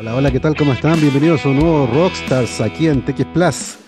Hola, hola, ¿qué tal? ¿Cómo están? Bienvenidos a un nuevo Rockstars aquí en TX Plus.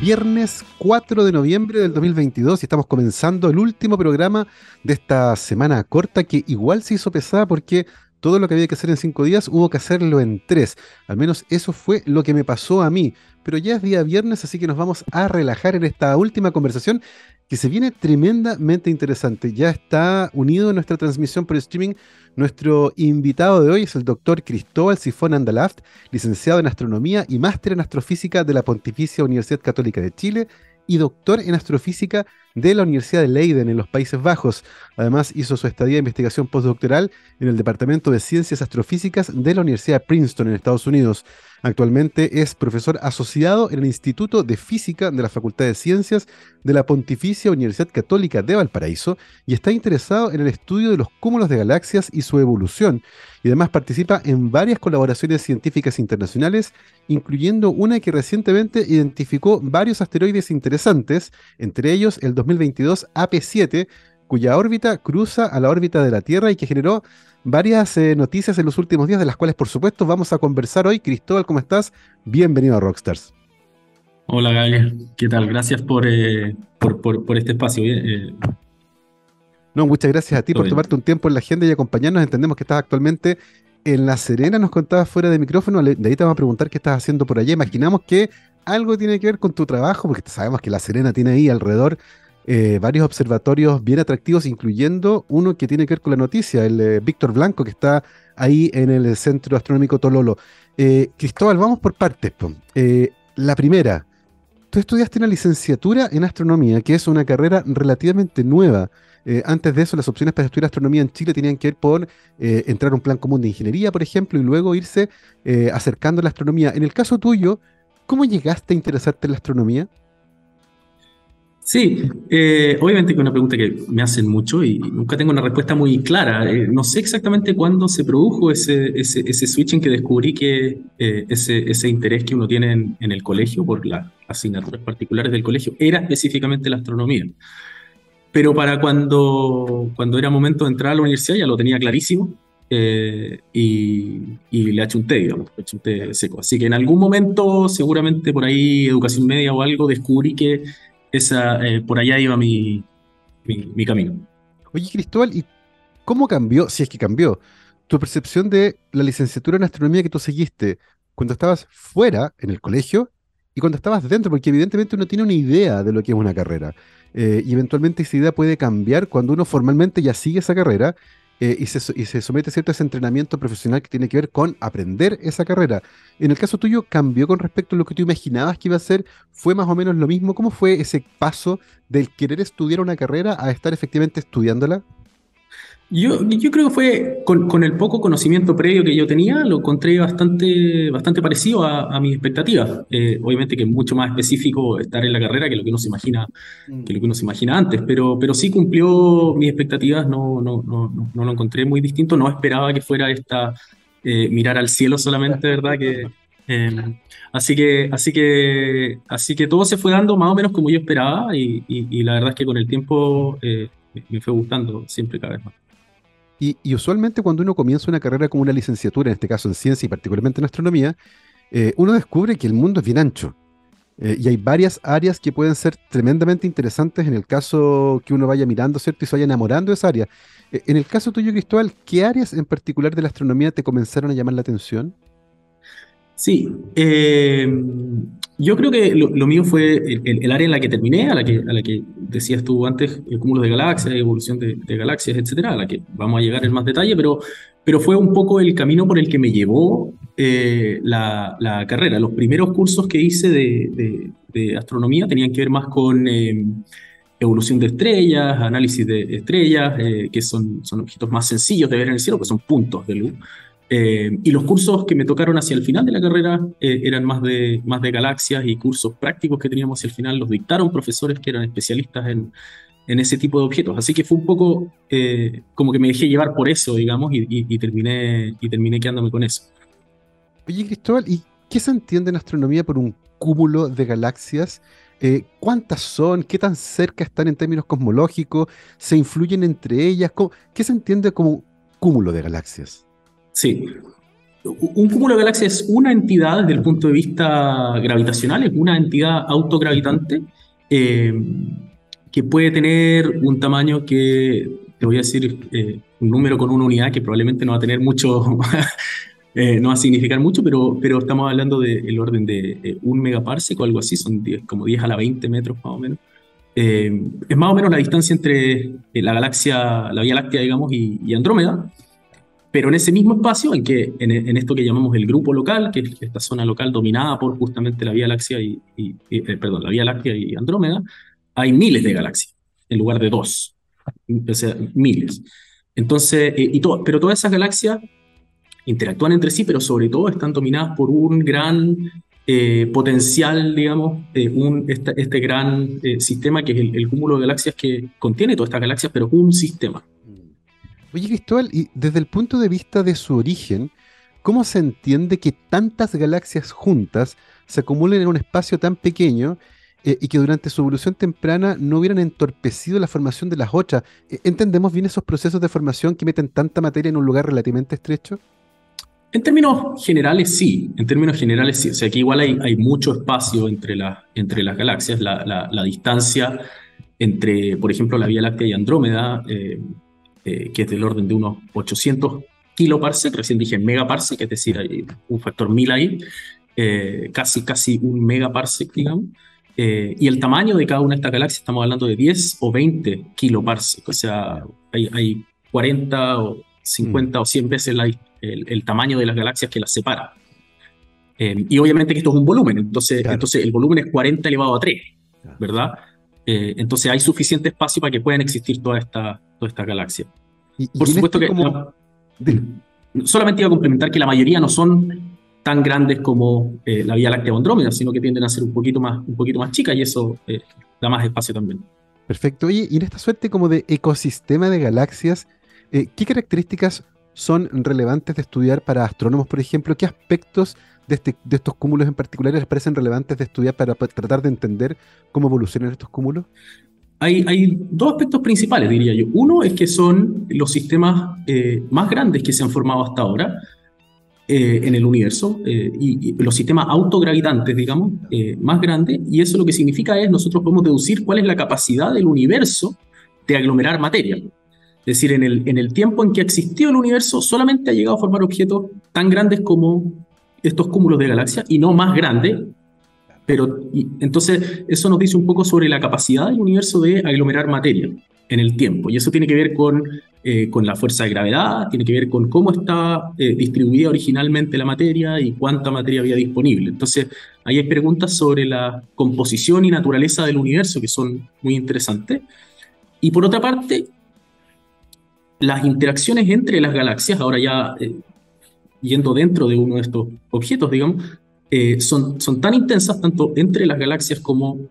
Viernes 4 de noviembre del 2022 y estamos comenzando el último programa de esta semana corta que igual se hizo pesada porque todo lo que había que hacer en cinco días hubo que hacerlo en tres. Al menos eso fue lo que me pasó a mí. Pero ya es día viernes, así que nos vamos a relajar en esta última conversación que se viene tremendamente interesante. Ya está unido en nuestra transmisión por streaming nuestro invitado de hoy es el doctor Cristóbal Sifón Andalaft, licenciado en Astronomía y máster en Astrofísica de la Pontificia Universidad Católica de Chile y doctor en Astrofísica de la Universidad de Leiden en los Países Bajos. Además hizo su estadía de investigación postdoctoral en el Departamento de Ciencias Astrofísicas de la Universidad de Princeton en Estados Unidos. Actualmente es profesor asociado en el Instituto de Física de la Facultad de Ciencias de la Pontificia Universidad Católica de Valparaíso y está interesado en el estudio de los cúmulos de galaxias y su evolución. Y además participa en varias colaboraciones científicas internacionales, incluyendo una que recientemente identificó varios asteroides interesantes, entre ellos el 2022 AP7, cuya órbita cruza a la órbita de la Tierra y que generó varias eh, noticias en los últimos días, de las cuales por supuesto vamos a conversar hoy. Cristóbal, ¿cómo estás? Bienvenido a Rockstars. Hola Gabriel, ¿qué tal? Gracias por, eh, por, este espacio. Eh, no, muchas gracias a ti por tomarte un tiempo en la agenda y acompañarnos. Entendemos que estás actualmente en La Serena, nos contabas fuera de micrófono, de ahí te vamos a preguntar qué estás haciendo por allá. Imaginamos que algo tiene que ver con tu trabajo, porque sabemos que La Serena tiene ahí alrededor eh, varios observatorios bien atractivos, incluyendo uno que tiene que ver con la noticia, el eh, Víctor Blanco, que está ahí en el Centro Astronómico Tololo. Eh, Cristóbal, vamos por partes. la primera, tú estudiaste una licenciatura en astronomía, que es una carrera relativamente nueva. antes de eso, las opciones para estudiar astronomía en Chile tenían que ir por entrar a un plan común de ingeniería, por ejemplo, y luego irse acercando a la astronomía. En el caso tuyo, ¿cómo llegaste a interesarte en la astronomía? Sí, eh, obviamente que es una pregunta que me hacen mucho y nunca tengo una respuesta muy clara. Eh, no sé exactamente cuándo se produjo ese, ese, switch en que descubrí que eh, ese, ese, interés que uno tiene en, en, el colegio por las asignaturas particulares del colegio era específicamente la astronomía. Pero para cuando, cuando era momento de entrar a la universidad ya lo tenía clarísimo y, y, le achunté, digamos, le achunté seco. Así que en algún momento, seguramente por ahí, educación media o algo, descubrí que esa, eh, por allá iba mi, mi, camino. Oye, Cristóbal, ¿y cómo cambió, si es que cambió, tu percepción de la licenciatura en astronomía que tú seguiste cuando estabas fuera en el colegio y cuando estabas dentro? Porque evidentemente uno tiene una idea de lo que es una carrera. Eh, y eventualmente esa idea puede cambiar cuando uno formalmente ya sigue esa carrera eh, y, se, somete a cierto ese entrenamiento profesional que tiene que ver con aprender esa carrera. En el caso tuyo, ¿cambió con respecto a lo que tú imaginabas que iba a ser? ¿Fue más o menos lo mismo? ¿Cómo fue ese paso del querer estudiar una carrera a estar efectivamente estudiándola? Yo, yo creo que fue con, el poco conocimiento previo que yo tenía, lo encontré bastante, bastante parecido a, mis expectativas. Eh, obviamente que es mucho más específico estar en la carrera que lo que uno se imagina, que lo que uno se imagina antes, pero, pero sí cumplió mis expectativas, no, no, no, no, lo encontré muy distinto, no esperaba que fuera esta eh, mirar al cielo solamente, ¿verdad? Que, eh, así que, así que, así que todo se fue dando más o menos como yo esperaba y, y, la verdad es que con el tiempo me fue gustando siempre cada vez más. Y, usualmente cuando uno comienza una carrera como una licenciatura, en este caso en ciencia y particularmente en astronomía, eh, uno descubre que el mundo es bien ancho. Eh, y hay varias áreas que pueden ser tremendamente interesantes en el caso que uno vaya mirando, ¿cierto? Y se vaya enamorando de esa área. Eh, en el caso tuyo, Cristóbal, ¿qué áreas en particular de la astronomía te comenzaron a llamar la atención? Sí, yo creo que lo, mío fue el, área en la que terminé, a la que, a la que decías tú antes, el cúmulo de galaxias, evolución de, galaxias, etcétera, a la que vamos a llegar en más detalle, pero, pero fue un poco el camino por el que me llevó eh, la, la, carrera. Los primeros cursos que hice de, de astronomía tenían que ver más con em, evolución de estrellas, análisis de estrellas, eh, que son, son objetos más sencillos de ver en el cielo, que son puntos de luz. Eh, y los cursos que me tocaron hacia el final de la carrera eh, eran más de, más de galaxias y cursos prácticos que teníamos hacia el final los dictaron profesores que eran especialistas en, en ese tipo de objetos. Así que fue un poco eh, como que me dejé llevar por eso, digamos, y, terminé, y terminé quedándome con eso. Oye, Cristóbal, ¿y qué se entiende en astronomía por un cúmulo de galaxias? ¿Cuántas son? ¿Qué tan cerca están en términos cosmológicos? ¿Se influyen entre ellas? ¿Qué se entiende como cúmulo de galaxias? Sí. un cúmulo de galaxias es una entidad desde el punto de vista gravitacional, es una entidad autogravitante eh, que puede tener un tamaño que, te voy a decir, eh, un número con una unidad que probablemente no va a tener mucho, eh, no va a significar mucho, pero, pero estamos hablando del orden de un megaparsec o algo así, son como 10 a la 20 metros más o menos. es más o menos la distancia entre la galaxia, la Vía Láctea, digamos, y Andrómeda pero en ese mismo espacio, en, que, en, esto que llamamos el grupo local, que es esta zona local dominada por justamente la Vía Láctea y, eh, perdón, la Vía Láctea y Andrómeda, hay miles de galaxias en lugar de dos, o sea, miles. Entonces, eh, pero todas esas galaxias interactúan entre sí, pero sobre todo están dominadas por un gran eh, potencial, digamos, este, gran sistema que es el, cúmulo de galaxias que contiene todas estas galaxias, pero un sistema. Oye, Cristóbal, y desde el punto de vista de su origen, ¿cómo se entiende que tantas galaxias juntas se acumulen en un espacio tan pequeño eh, y que durante su evolución temprana no hubieran entorpecido la formación de las otras? Eh, ¿Entendemos bien esos procesos de formación que meten tanta materia en un lugar relativamente estrecho? En términos generales, sí. En términos generales, sí. O sea, que igual hay, mucho espacio entre, entre las galaxias. La, distancia entre, por ejemplo, la Vía Láctea y Andrómeda eh, eh, que es del orden de unos 800 kiloparsec, recién dije megaparsec, es decir, hay un factor 1000 ahí, eh, casi, casi un megaparsec, digamos. Eh, y el tamaño de cada una de estas galaxias, estamos hablando de 10 o 20 kiloparsec, o sea, hay, hay 40 o 50 mm. o 100 veces el, tamaño de las galaxias que las separa. y obviamente que esto es un volumen, entonces, entonces el volumen es 40 elevado a 3, ¿verdad? Entonces hay suficiente espacio para que puedan existir todas estas toda esta galaxia. Por supuesto este que... solamente iba a complementar que la mayoría no son tan grandes como eh, la Vía Láctea o Andrómeda, sino que tienden a ser un poquito más, un poquito más chicas y eso eh, da más espacio también. Perfecto. Oye, y en esta suerte como de ecosistema de galaxias, eh, ¿qué características son relevantes de estudiar para astrónomos, por ejemplo? ¿Qué aspectos de, este, de estos cúmulos en particular les parecen relevantes de estudiar para, para tratar de entender cómo evolucionan estos cúmulos? hay, dos aspectos principales, diría yo. Uno es que son los sistemas eh, más grandes que se han formado hasta ahora eh, en el universo, eh, y, los sistemas autogravitantes, digamos, más grandes, y eso lo que significa es, nosotros podemos deducir cuál es la capacidad del universo de aglomerar materia. Es decir, en el, en el tiempo en que existió el universo, solamente ha llegado a formar objetos tan grandes como estos cúmulos de galaxias, y no más grandes, pero entonces eso nos dice un poco sobre la capacidad del universo de aglomerar materia en el tiempo. Y eso tiene que ver con, eh, con la fuerza de gravedad, tiene que ver con cómo está eh, distribuida originalmente la materia y cuánta materia había disponible. Entonces, ahí hay preguntas sobre la composición y naturaleza del universo que son muy interesantes. Y por otra parte, las interacciones entre las galaxias, ahora ya eh, yendo dentro de uno de estos objetos, digamos, eh, son, son tan intensas tanto entre las galaxias como,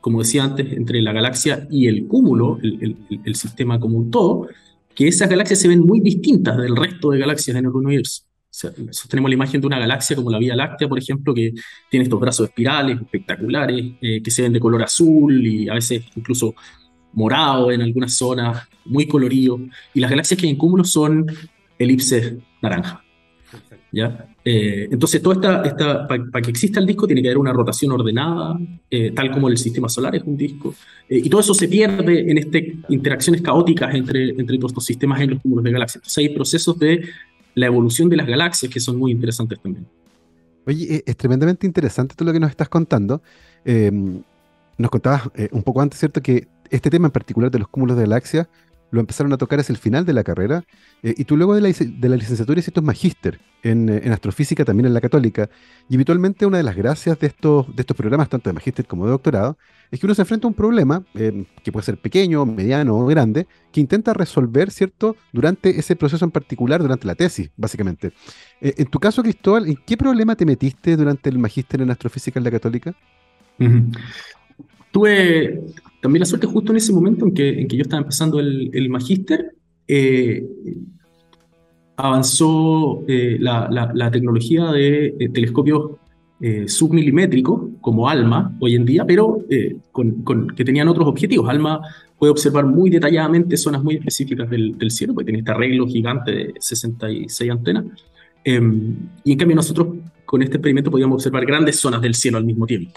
como decía antes, entre la galaxia y el cúmulo, el, el, sistema como un todo, que esas galaxias se ven muy distintas del resto de galaxias en el universo. O tenemos la imagen de una galaxia como la Vía Láctea, por ejemplo, que tiene estos brazos espirales espectaculares, eh, que se ven de color azul y a veces incluso morado en algunas zonas, muy colorido. Y las galaxias que hay en cúmulo son elipses naranja. ¿Ya? Eh, entonces, todo esta, para que exista el disco tiene que haber una rotación ordenada, eh, tal como el sistema solar es un disco. Eh, y todo eso se pierde en este, interacciones caóticas entre, entre todos estos sistemas en los cúmulos de galaxias. Entonces, hay procesos de la evolución de las galaxias que son muy interesantes también. Oye, es tremendamente interesante todo lo que nos estás contando. Nos contabas un poco antes, ¿cierto? Que este tema en particular de los cúmulos de galaxias lo empezaron a tocar hacia el final de la carrera, eh, y tú luego de la, de la licenciatura hiciste un magíster en, eh, en, astrofísica también en la católica, y habitualmente una de las gracias de estos, de estos programas, tanto de magíster como de doctorado, es que uno se enfrenta a un problema, eh, que puede ser pequeño, mediano o grande, que intenta resolver, ¿cierto?, durante ese proceso en particular, durante la tesis, básicamente. en tu caso, Cristóbal, ¿en qué problema te metiste durante el magíster en astrofísica en la católica? Tuve también la suerte justo en ese momento en que, en que yo estaba empezando el, el magíster, eh, avanzó eh, la, la, tecnología de, telescopios eh, submilimétricos como ALMA hoy en día, pero con, con, que tenían otros objetivos. ALMA puede observar muy detalladamente zonas muy específicas del, del cielo, porque tiene este arreglo gigante de 66 antenas. Em, y en cambio nosotros con este experimento podíamos observar grandes zonas del cielo al mismo tiempo.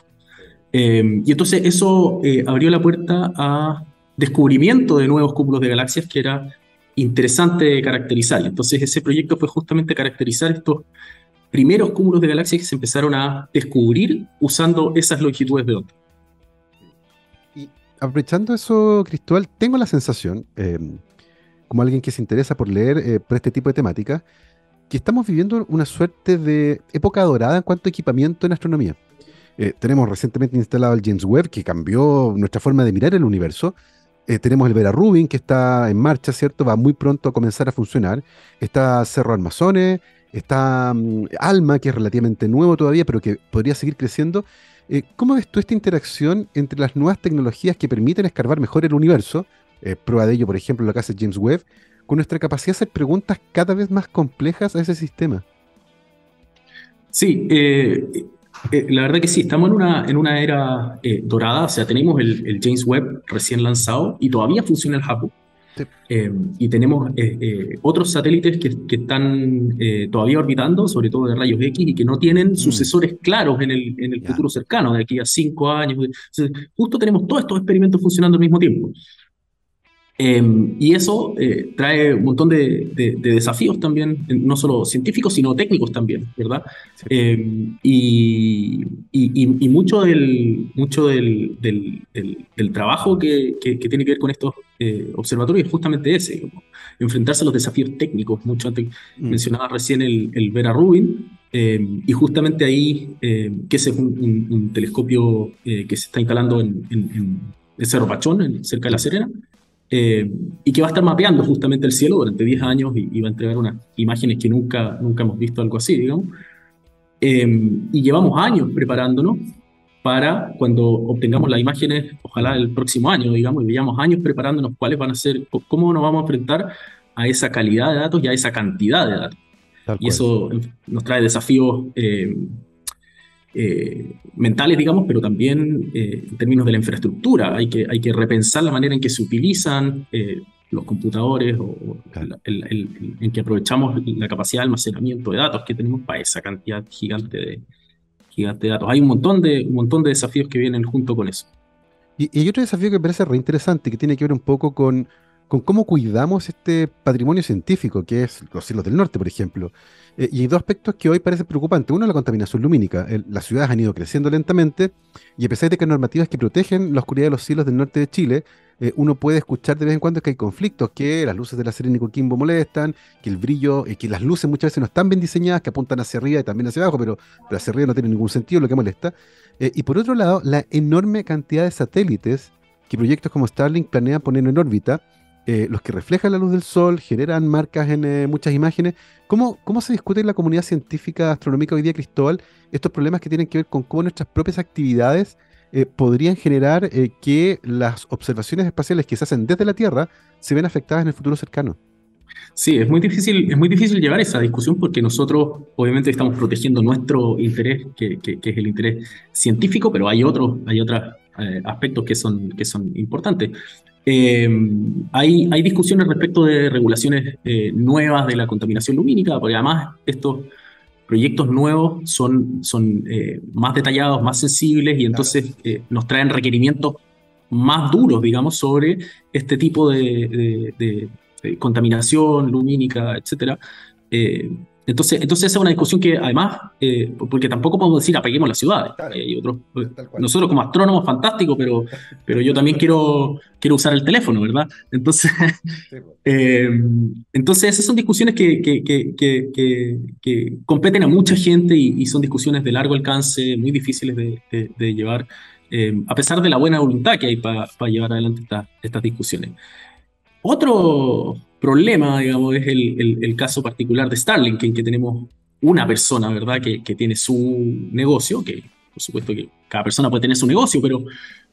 Em, y entonces eso eh, abrió la puerta a descubrimiento de nuevos cúmulos de galaxias que era interesante caracterizar. Entonces ese proyecto fue justamente caracterizar estos primeros cúmulos de galaxias que se empezaron a descubrir usando esas longitudes de onda. Y aprovechando eso, Cristóbal, tengo la sensación, em, como alguien que se interesa por leer eh, por este tipo de temática, que estamos viviendo una suerte de época dorada en cuanto a equipamiento en astronomía. Eh, tenemos recientemente instalado el James Webb, que cambió nuestra forma de mirar el universo. Eh, tenemos el Vera Rubin, que está en marcha, ¿cierto? Va muy pronto a comenzar a funcionar. Está Cerro Armazones, está mm, Alma, que es relativamente nuevo todavía, pero que podría seguir creciendo. Eh, ¿Cómo ves tú esta interacción entre las nuevas tecnologías que permiten escarbar mejor el universo? prueba de ello, por ejemplo, lo que hace James Webb, con nuestra capacidad de hacer preguntas cada vez más complejas a ese sistema. Sí, eh, eh, la verdad que sí, estamos en una, en una era eh, dorada, o sea, tenemos el, James Webb recién lanzado y todavía funciona el Hubble. y tenemos otros satélites que, que están todavía orbitando, sobre todo de rayos X, y que no tienen mm. sucesores claros en el, en el futuro cercano, de aquí a cinco años. justo tenemos todos estos experimentos funcionando al mismo tiempo. Em, y eso eh, trae un montón de, desafíos también, no solo científicos, sino técnicos también, ¿verdad? Em, y, y, mucho, del, mucho del, del, trabajo que, que, tiene que ver con estos eh, observatorios es justamente ese, enfrentarse a los desafíos técnicos. Mucho antes mm. mencionaba recién el, el Vera Rubin, em, y justamente ahí, que ese es un, telescopio eh, que se está instalando en, en, en Cerro Pachón, cerca de La Serena, eh, y que va a estar mapeando justamente el cielo durante 10 años y, va a entregar unas imágenes que nunca, nunca hemos visto algo así, digamos. Eh, y llevamos años preparándonos para cuando obtengamos las imágenes, ojalá el próximo año, digamos, y llevamos años preparándonos cuáles van a ser, cómo nos vamos a enfrentar a esa calidad de datos y a esa cantidad de datos. Y eso nos trae desafíos eh, eh, mentales, digamos, pero también eh, en términos de la infraestructura. Hay que, hay que repensar la manera en que se utilizan eh, los computadores o, en que aprovechamos la capacidad de almacenamiento de datos que tenemos para esa cantidad gigante de, gigante de datos. Hay un montón de, un montón de desafíos que vienen junto con eso. Y, y hay otro desafío que me parece reinteresante, que tiene que ver un poco con, con cómo cuidamos este patrimonio científico, que es los cielos del norte, por ejemplo. Eh, y hay dos aspectos que hoy parecen preocupantes. Uno, la contaminación lumínica. las ciudades han ido creciendo lentamente y a pesar de que hay normativas que protegen la oscuridad de los cielos del norte de Chile, eh, uno puede escuchar de vez en cuando que hay conflictos, que las luces de la Serena y Coquimbo molestan, que el brillo, y que las luces muchas veces no están bien diseñadas, que apuntan hacia arriba y también hacia abajo, pero, pero hacia arriba no tiene ningún sentido, lo que molesta. Eh, y por otro lado, la enorme cantidad de satélites que proyectos como Starlink planean poner en órbita, eh, los que reflejan la luz del sol, generan marcas en eh, muchas imágenes. ¿Cómo, ¿Cómo se discute en la comunidad científica astronómica hoy día, Cristóbal, estos problemas que tienen que ver con cómo nuestras propias actividades eh, podrían generar que las observaciones espaciales que se hacen desde la Tierra se ven afectadas en el futuro cercano? Sí, es muy difícil, es muy difícil llevar esa discusión porque nosotros obviamente estamos protegiendo nuestro interés, que, que, es el interés científico, pero hay otros, hay otros aspectos que son, que son importantes. Eh, hay, hay, discusiones respecto de regulaciones eh, nuevas de la contaminación lumínica, porque además estos proyectos nuevos son, son eh, más detallados, más sensibles y entonces nos traen requerimientos más duros, digamos, sobre este tipo de, de contaminación lumínica, etc. Entonces, entonces esa es una discusión que además, eh, porque tampoco podemos decir apaguemos las ciudades. otros, nosotros como astrónomos, fantástico, pero, pero yo también quiero, quiero usar el teléfono, ¿verdad? Entonces, pues. eh, entonces esas son discusiones que, que, que, que competen a mucha gente y, son discusiones de largo alcance, muy difíciles de, de, llevar, eh, a pesar de la buena voluntad que hay para llevar adelante estas discusiones. Otro, problema, digamos, es el, el, caso particular de Starlink, en que tenemos una persona, ¿verdad?, que, que, tiene su negocio, que por supuesto que cada persona puede tener su negocio, pero,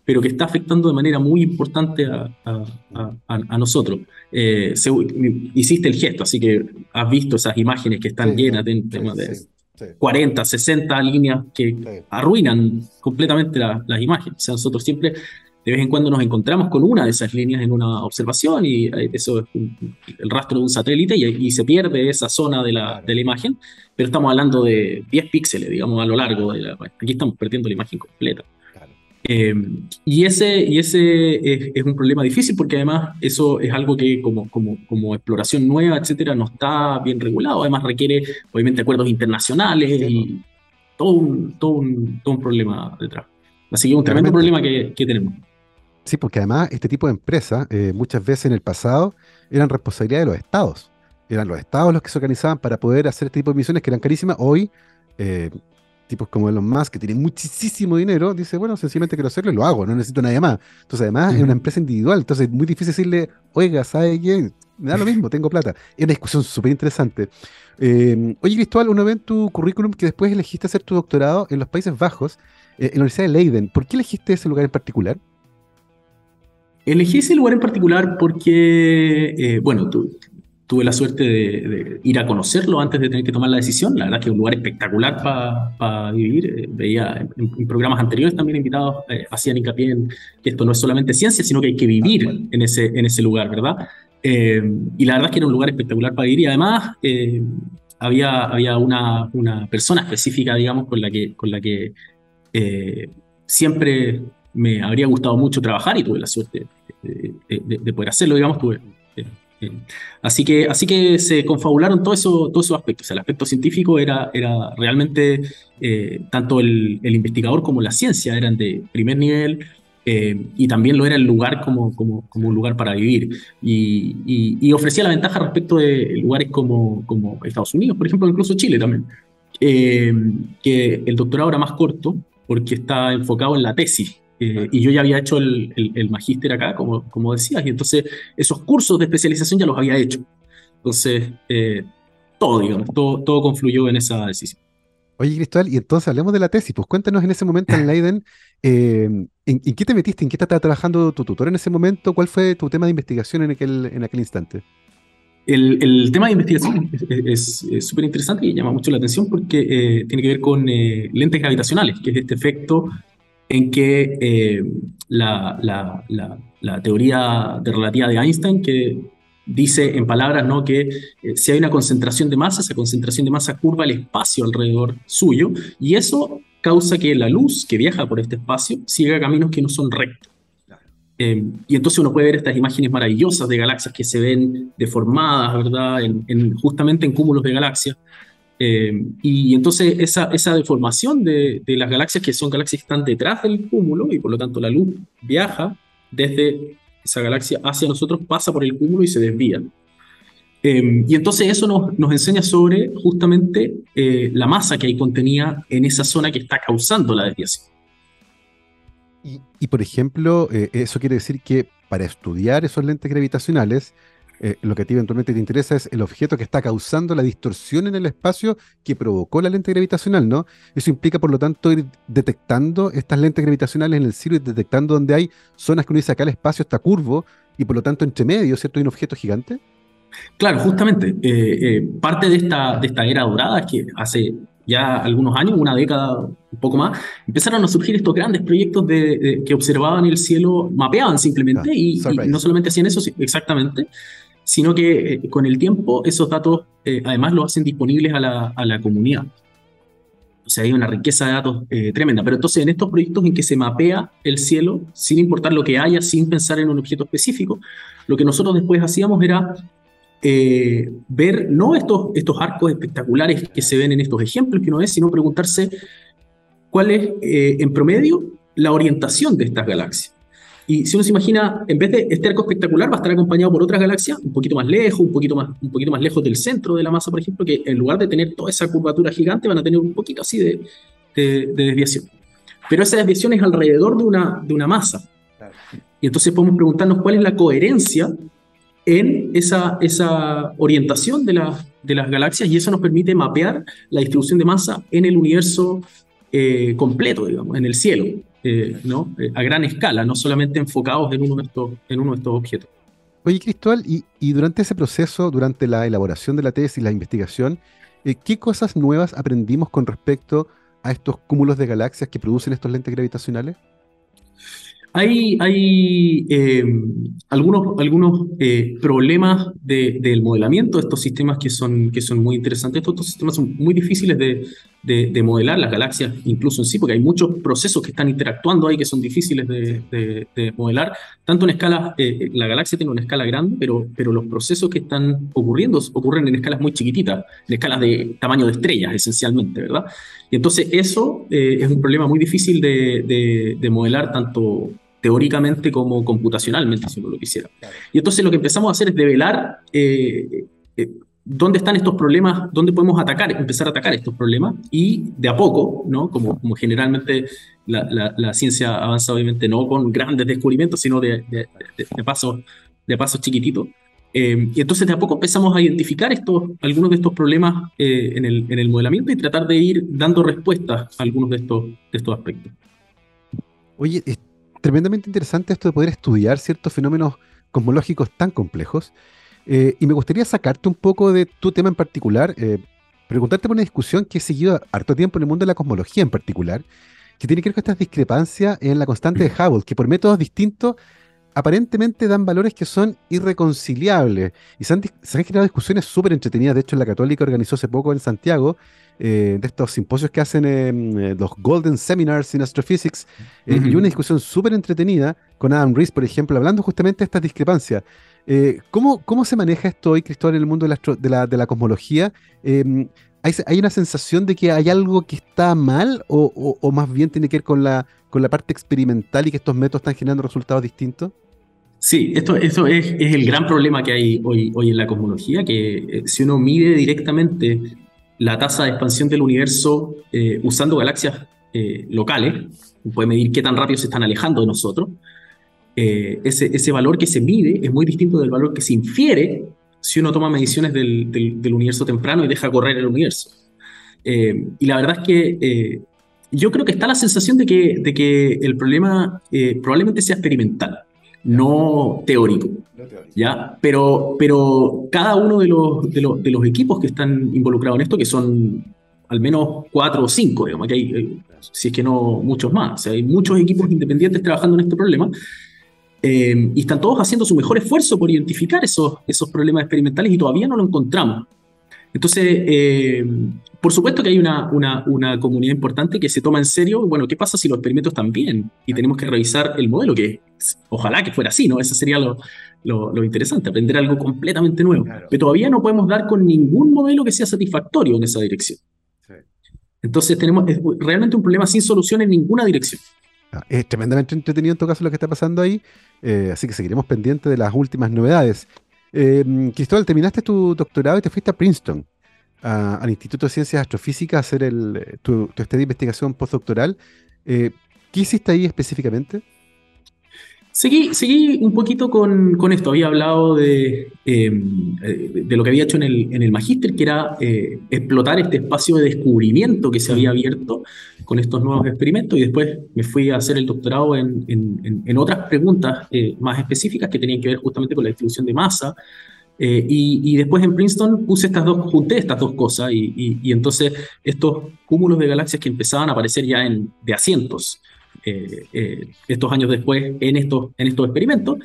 pero que está afectando de manera muy importante a, a, a, nosotros. Eh, hiciste el gesto, así que has visto esas imágenes que están llenas de, de 40, 60 líneas que arruinan completamente las imágenes. O sea, nosotros siempre de vez en cuando nos encontramos con una de esas líneas en una observación y eso es el rastro de un satélite y, se pierde esa zona de la, de la, imagen, pero estamos hablando de 10 píxeles, digamos, a lo largo de la... Aquí estamos perdiendo la imagen completa. Eh, y ese, y ese es, un problema difícil porque además eso es algo que como, como, como exploración nueva, etcétera, no está bien regulado. Además requiere obviamente acuerdos internacionales y todo un, todo un, todo un problema detrás. Así que es un tremendo problema que, que, tenemos. Sí, porque además este tipo de empresas eh, muchas veces en el pasado eran responsabilidad de los estados. Eran los estados los que se organizaban para poder hacer este tipo de misiones que eran carísimas. Hoy eh, tipos como Elon Musk, que tienen muchísimo dinero, dice, bueno, sencillamente quiero hacerlo y lo hago, no necesito nadie más. Entonces, además, es una empresa individual, entonces es muy difícil decirle, oiga, ¿sabe qué? Me da lo mismo, tengo plata. Es una discusión súper interesante. Eh, oye, Cristóbal, uno ve en tu currículum que después elegiste hacer tu doctorado en los Países Bajos, eh, en la Universidad de Leiden. ¿Por qué elegiste ese lugar en particular? Elegí ese lugar en particular porque, eh, bueno, tuve la suerte de, ir a conocerlo antes de tener que tomar la decisión. La verdad que es un lugar espectacular para vivir. Eh, veía en, programas anteriores también invitados, eh, hacían hincapié en que esto no es solamente ciencia, sino que hay que vivir en ese, en ese lugar, ¿verdad? Eh, y la verdad es que era un lugar espectacular para vivir y además había, había una, una, persona específica, digamos, con la que, con la que siempre me habría gustado mucho trabajar y tuve la suerte de, de poder hacerlo, digamos, tuve Así que, así que se confabularon todos eso, esos aspectos. el aspecto científico era, era realmente eh, tanto el, investigador como la ciencia eran de primer nivel eh, y también lo era el lugar como, como, como un lugar para vivir. Y, ofrecía la ventaja respecto de lugares como, como Estados Unidos, por ejemplo, incluso Chile también, eh, que el doctorado era más corto porque está enfocado en la tesis eh, y yo ya había hecho el, el, magíster acá, como, como decías, y entonces esos cursos de especialización ya los había hecho. Entonces, eh, todo, digamos, todo, todo confluyó en esa decisión. Oye, Cristóbal, y entonces hablemos de la tesis. Pues cuéntanos en ese momento en Leiden, eh, ¿en, ¿en, qué te metiste? ¿En qué estaba trabajando tu tutor en ese momento? ¿Cuál fue tu tema de investigación en aquel, en aquel instante? El, el tema de investigación es súper interesante y llama mucho la atención porque tiene que ver con lentes gravitacionales, que es este efecto en que eh, la, la, la, teoría de relatividad de Einstein, que dice en palabras ¿no? que eh, si hay una concentración de masa, esa concentración de masa curva el espacio alrededor suyo, y eso causa que la luz que viaja por este espacio siga caminos que no son rectos. Eh, y entonces uno puede ver estas imágenes maravillosas de galaxias que se ven deformadas, ¿verdad? En, justamente en cúmulos de galaxias. Eh, y entonces esa, deformación de, las galaxias, que son galaxias que están detrás del cúmulo, y por lo tanto la luz viaja desde esa galaxia hacia nosotros, pasa por el cúmulo y se desvía. Eh, y entonces eso nos, enseña sobre justamente eh, la masa que hay contenida en esa zona que está causando la desviación. Y, y por ejemplo, eso quiere decir que para estudiar esos lentes gravitacionales, eh, lo que a ti eventualmente te interesa es el objeto que está causando la distorsión en el espacio que provocó la lente gravitacional, ¿no? Eso implica, por lo tanto, ir detectando estas lentes gravitacionales en el cielo y detectando donde hay zonas que uno dice acá el espacio está curvo y por lo tanto entre medio, ¿cierto? Hay un objeto gigante. Claro, justamente. Eh, eh, parte de esta, de esta era dorada que hace ya algunos años, una década, un poco más, empezaron a surgir estos grandes proyectos de, que observaban el cielo, mapeaban simplemente y, y, no solamente hacían eso, exactamente, sino que eh, con el tiempo esos datos eh, además los hacen disponibles a la, a la, comunidad. O sea, hay una riqueza de datos eh, tremenda. Pero entonces en estos proyectos en que se mapea el cielo, sin importar lo que haya, sin pensar en un objeto específico, lo que nosotros después hacíamos era ver no estos, estos arcos espectaculares que se ven en estos ejemplos que uno ve, sino preguntarse cuál es en promedio la orientación de estas galaxias. Y si uno se imagina, en vez de este arco espectacular, va a estar acompañado por otras galaxias un poquito más lejos, un poquito más, un poquito más lejos del centro de la masa, por ejemplo, que en lugar de tener toda esa curvatura gigante, van a tener un poquito así de, de, desviación. Pero esa desviación es alrededor de una, de una masa. Y entonces podemos preguntarnos cuál es la coherencia en esa, esa orientación de, la, de las galaxias y eso nos permite mapear la distribución de masa en el universo eh, completo, digamos, en el cielo. Eh, ¿no? Eh, a gran escala, no solamente enfocados en uno de estos, en uno de estos objetos. Oye, Cristóbal, y, y, durante ese proceso, durante la elaboración de la tesis, la investigación, eh, ¿qué cosas nuevas aprendimos con respecto a estos cúmulos de galaxias que producen estos lentes gravitacionales? Hay, hay em, algunos, algunos eh, problemas del modelamiento de estos sistemas que son, que son muy interesantes. Estos, sistemas son muy difíciles de, de, modelar, las galaxias incluso en sí, porque hay muchos procesos que están interactuando ahí que son difíciles de, modelar. Tanto en escala, eh, la galaxia tiene una escala grande, pero, pero los procesos que están ocurriendo ocurren en escalas muy chiquititas, en escalas de tamaño de estrellas esencialmente, ¿verdad? Y entonces eso eh, es un problema muy difícil de modelar tanto teóricamente como computacionalmente, si uno lo quisiera. Y entonces lo que empezamos a hacer es develar eh, eh, dónde están estos problemas, dónde podemos atacar, empezar a atacar estos problemas y de a poco, ¿no? como, generalmente la, ciencia avanza obviamente no con grandes descubrimientos, sino de, de, pasos, de chiquititos. Eh, y entonces de a poco empezamos a identificar estos, algunos de estos problemas en, el, en el modelamiento y tratar de ir dando respuestas a algunos de estos, de estos aspectos. Oye, tremendamente interesante esto de poder estudiar ciertos fenómenos cosmológicos tan complejos. Eh, y me gustaría sacarte un poco de tu tema en particular, eh, preguntarte por una discusión que he seguido harto tiempo en el mundo de la cosmología en particular, que tiene que ver con estas discrepancias en la constante de Hubble, que por métodos distintos aparentemente dan valores que son irreconciliables. Y se han, se han generado discusiones súper entretenidas. De hecho, la Católica organizó hace poco en Santiago eh, de estos simposios que hacen eh, los Golden Seminars in Astrophysics, eh, y una discusión súper entretenida con Adam Rees, por ejemplo, hablando justamente de estas discrepancias. ¿Cómo, ¿Cómo se maneja esto hoy, Cristóbal, en el mundo de la, cosmología? Em, ¿hay, ¿hay, una sensación de que hay algo que está mal o, más bien tiene que ver con la, parte experimental y que estos métodos están generando resultados distintos? Sí, esto, es, el gran problema que hay hoy, en la cosmología, que si uno mide directamente la tasa de expansión del universo eh, usando galaxias eh, locales, puede medir qué tan rápido se están alejando de nosotros. Eh, ese, ese, valor que se mide es muy distinto del valor que se infiere si uno toma mediciones del, del, universo temprano y deja correr el universo. y la verdad es que yo creo que está la sensación de que, de que el problema probablemente sea experimental no teórico. ¿ya? Pero, pero cada uno de los, de, los, de los equipos que están involucrados en esto, que son al menos cuatro o cinco, digamos, que hay, eh, si es que no muchos más, o sea, hay muchos equipos independientes trabajando en este problema, eh, y están todos haciendo su mejor esfuerzo por identificar esos, esos problemas experimentales y todavía no lo encontramos. Entonces, eh, por supuesto que hay una, una, una, comunidad importante que se toma en serio, bueno, ¿qué pasa si los experimentos están bien? Y tenemos que revisar el modelo, que ojalá que fuera así, ¿no? Eso sería lo, lo, interesante, aprender algo completamente nuevo. Pero todavía no podemos dar con ningún modelo que sea satisfactorio en esa dirección. Entonces tenemos realmente un problema sin solución en ninguna dirección. Ah, es tremendamente entretenido en todo caso lo que está pasando ahí, eh, así que seguiremos pendientes de las últimas novedades. Eh, Cristóbal, terminaste tu doctorado y te fuiste a Princeton, al Instituto de Ciencias Astrofísicas, a hacer el, tu, tu de investigación postdoctoral. Eh, ¿Qué hiciste ahí específicamente? Seguí, seguí un poquito con, con esto. Había hablado de, em, eh, de lo que había hecho en el, en el magíster, que era eh, explotar este espacio de descubrimiento que se había abierto con estos nuevos experimentos. Y después me fui a hacer el doctorado en, en, en otras preguntas eh, más específicas que tenían que ver justamente con la distribución de masa. y, y, después en Princeton puse estas dos, junté estas dos cosas. Y, y, y entonces estos cúmulos de galaxias que empezaban a aparecer ya en, de asientos. Eh, eh, estos años después en estos, en estos experimentos,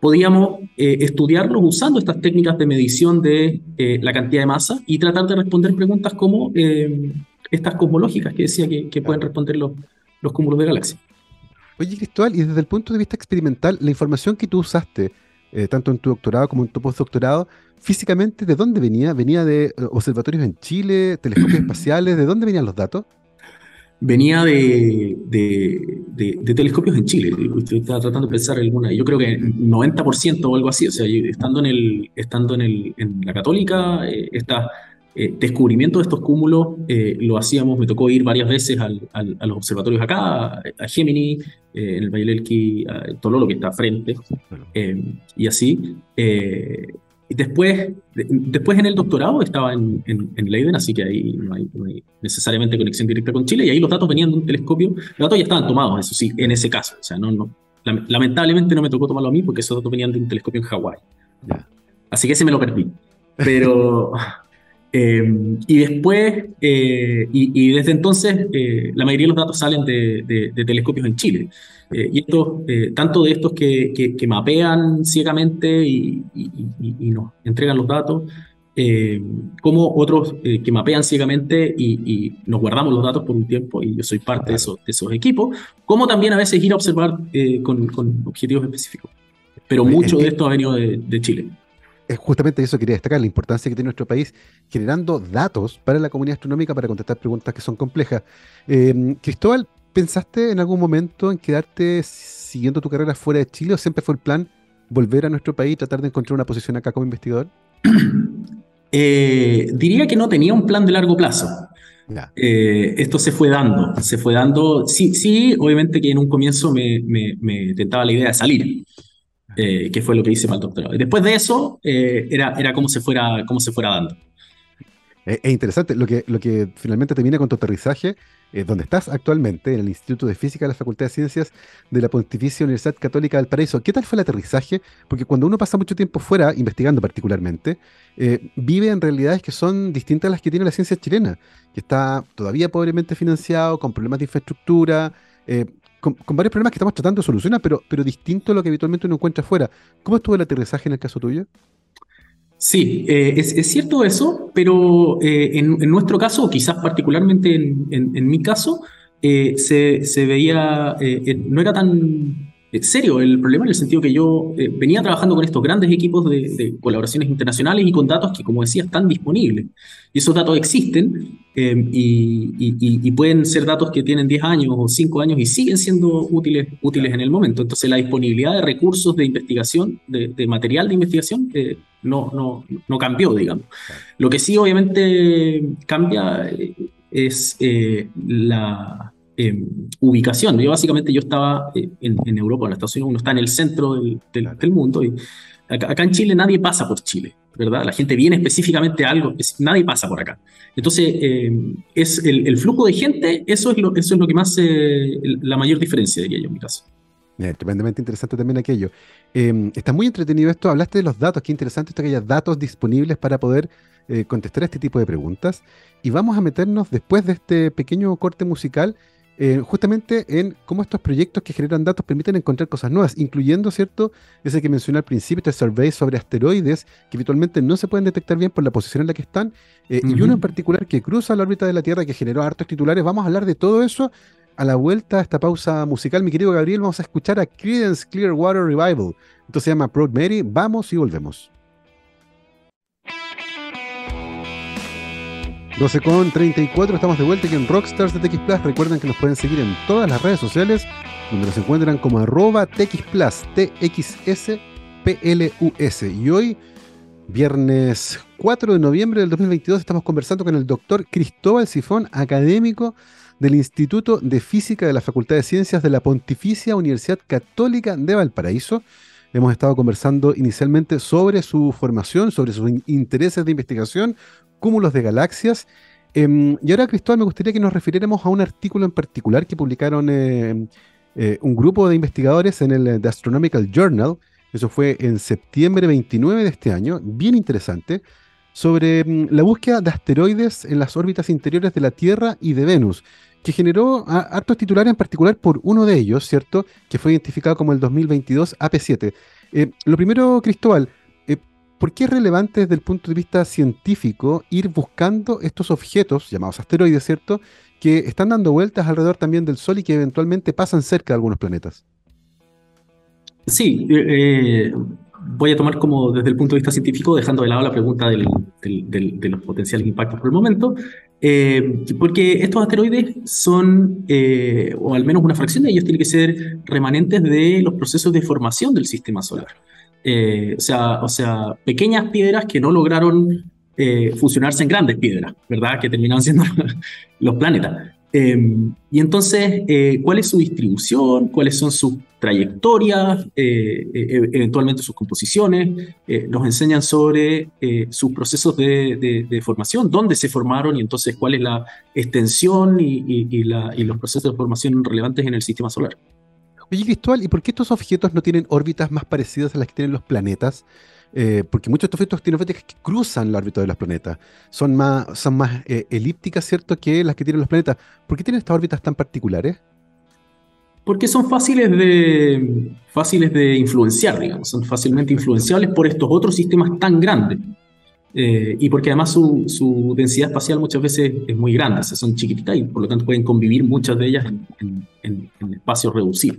podíamos eh, estudiarlos usando estas técnicas de medición de la cantidad de masa y tratar de responder preguntas como estas cosmológicas que decía que, pueden responder los, los cúmulos de galaxias. Oye, Cristóbal, y desde el punto de vista experimental, la información que tú usaste, tanto en tu doctorado como en tu postdoctorado, físicamente, ¿de dónde venía? ¿Venía de observatorios en Chile, telescopios espaciales? ¿De dónde venían los datos? Venía de, de, telescopios en Chile. Usted estaba tratando de pensar alguna. Yo creo que 90% o algo así. O sea, estando en, el, estando en, el, en la Católica, eh, eh, descubrimiento de estos cúmulos eh, lo hacíamos. Me tocó ir varias veces al, a los observatorios acá, a Gemini, en el Valle del a Tololo, que está frente, y así. Y después, después en el doctorado estaba en, en, Leiden, así que ahí no hay, necesariamente conexión directa con Chile, y ahí los datos venían de un telescopio. Los datos ya estaban tomados, eso sí, en ese caso. O sea, no, no, lamentablemente no me tocó tomarlo a mí porque esos datos venían de un telescopio en Hawái. Así que ese me lo perdí. Pero, y después, y, desde entonces, la mayoría de los datos salen de, telescopios en Chile. y estos, tanto de estos que, que, mapean ciegamente y, y, nos entregan los datos, eh, como otros eh, que mapean ciegamente y, nos guardamos los datos por un tiempo, y yo soy parte de, esos, de esos equipos, como también a veces ir a observar eh, con, objetivos específicos. Pero mucho de esto ha venido de, Chile. Es justamente eso que quería destacar, la importancia que tiene nuestro país generando datos para la comunidad astronómica para contestar preguntas que son complejas. Cristóbal, ¿pensaste en algún momento en quedarte siguiendo tu carrera fuera de Chile o siempre fue el plan volver a nuestro país y tratar de encontrar una posición acá como investigador? Eh, diría que no tenía un plan de largo plazo. Eh, esto se fue dando, se fue dando. Sí, sí, obviamente que en un comienzo me, me, tentaba la idea de salir, eh, que fue lo que hice para el doctorado. Y después de eso, era, era como, se fuera, como se fuera dando. Es interesante, lo que, lo que finalmente termina con tu aterrizaje eh, donde estás actualmente, en el Instituto de Física de la Facultad de Ciencias de la Pontificia Universidad Católica del Paraíso. ¿Qué tal fue el aterrizaje? Porque cuando uno pasa mucho tiempo fuera, investigando particularmente, eh, vive en realidades que son distintas a las que tiene la ciencia chilena, que está todavía pobremente financiado, con problemas de infraestructura, eh, con, varios problemas que estamos tratando de solucionar, pero, pero distinto a lo que habitualmente uno encuentra fuera. ¿Cómo estuvo el aterrizaje en el caso tuyo? Sí, eh, es, cierto eso, pero eh, en, nuestro caso, quizás particularmente en, mi caso, eh, se, se, veía, no era tan serio el problema en el sentido que yo eh, venía trabajando con estos grandes equipos de, colaboraciones internacionales y con datos que, como decía, están disponibles. Y esos datos existen em, y, pueden ser datos que tienen 10 años o 5 años y siguen siendo útiles, útiles en el momento. Entonces, la disponibilidad de recursos de investigación, de, material de investigación, eh, no, no, no cambió, digamos. Lo que sí, obviamente, cambia es la ubicación. Yo básicamente yo estaba eh, en, Europa, en Estados Unidos, uno está en el centro del, del, mundo y acá, en Chile nadie pasa por Chile, ¿verdad? La gente viene específicamente a algo, nadie pasa por acá. Entonces, em, es el, flujo de gente, eso es lo, eso es lo que más, eh, la mayor diferencia, diría yo en mi caso. tremendamente interesante también aquello. Em, está muy entretenido esto, hablaste de los datos, qué interesante esto que haya datos disponibles para poder eh, contestar este tipo de preguntas. Y vamos a meternos después de este pequeño corte musical eh, justamente en cómo estos proyectos que generan datos permiten encontrar cosas nuevas, incluyendo, ¿cierto? Ese que mencioné al principio, este survey sobre asteroides que habitualmente no se pueden detectar bien por la posición en la que están, eh, y uno en particular que cruza la órbita de la Tierra que generó hartos titulares. Vamos a hablar de todo eso a la vuelta a esta pausa musical, mi querido Gabriel. Vamos a escuchar a Credence Clearwater Revival. Esto se llama Proud Mary. Vamos y volvemos. 12 con 34, estamos de vuelta aquí en Rockstars de TX Plus. Recuerden que nos pueden seguir en todas las redes sociales, donde nos encuentran como arroba TX Plus, TXS PLUS. Y hoy, viernes 4 de noviembre del 2022, estamos conversando con el doctor Cristóbal Sifón, académico del Instituto de Física de la Facultad de Ciencias de la Pontificia Universidad Católica de Valparaíso. Hemos estado conversando inicialmente sobre su formación, sobre sus intereses de investigación, cúmulos de galaxias. Em, y ahora, Cristóbal, me gustaría que nos refiriéramos a un artículo en particular que publicaron eh, eh, un grupo de investigadores en el eh, The Astronomical Journal. Eso fue en septiembre 29 de este año, bien interesante, sobre mm, la búsqueda de asteroides en las órbitas interiores de la Tierra y de Venus, que generó hartos titulares, en particular por uno de ellos, ¿cierto? Que fue identificado como el 2022 AP7. lo primero, Cristóbal, ¿por qué es relevante desde el punto de vista científico ir buscando estos objetos, llamados asteroides, ¿cierto?, que están dando vueltas alrededor también del Sol y que eventualmente pasan cerca de algunos planetas. Sí, eh, eh, voy a tomar como desde el punto de vista científico, dejando de lado la pregunta de los potenciales impactos por el momento, eh, porque estos asteroides son, o al menos una fracción de ellos, tiene que ser remanentes de los procesos de formación del sistema solar. Eh, o, sea, o sea, pequeñas piedras que no lograron eh, fusionarse en grandes piedras, ¿verdad? Que terminaron siendo los planetas. Y entonces, eh, ¿cuál es su distribución? ¿Cuáles son sus trayectorias? E, eventualmente sus composiciones. nos enseñan sobre sus procesos de, formación, dónde se formaron y entonces cuál es la extensión y los procesos de formación relevantes en el sistema solar. Oye, Cristóbal, ¿y por qué estos objetos no tienen órbitas más parecidas a las que tienen los planetas? Eh, porque muchos de estos objetos tienen órbitas que cruzan la órbita de los planetas. Son más, son más eh, elípticas, ¿cierto?, que las que tienen los planetas. ¿Por qué tienen estas órbitas tan particulares? Porque son fáciles de, fáciles de influenciar, digamos. Son fácilmente influenciables por estos otros sistemas tan grandes. Eh, y porque además su, densidad espacial muchas veces es muy grande, o sea, son chiquititas y por lo tanto pueden convivir muchas de ellas en, espacios reducidos.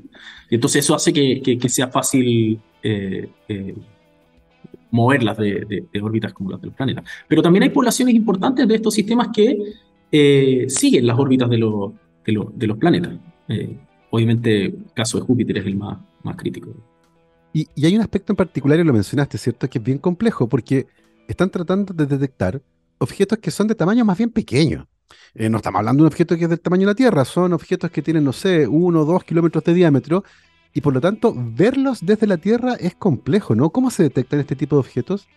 Y entonces eso hace que, sea fácil eh, eh, moverlas de, órbitas como las del planeta. Pero también hay poblaciones importantes de estos sistemas que siguen las órbitas de, los de, los planetas. Obviamente el caso de Júpiter es el más, más crítico. Y, hay un aspecto en particular, y lo mencionaste, ¿cierto? Que es bien complejo, porque están tratando de detectar objetos que son de tamaño más bien pequeño. Eh, no estamos hablando de un objeto que es del tamaño de la Tierra, son objetos que tienen, no sé, uno o dos kilómetros de diámetro, y por lo tanto, verlos desde la Tierra es complejo, ¿no? ¿Cómo se detectan este tipo de objetos?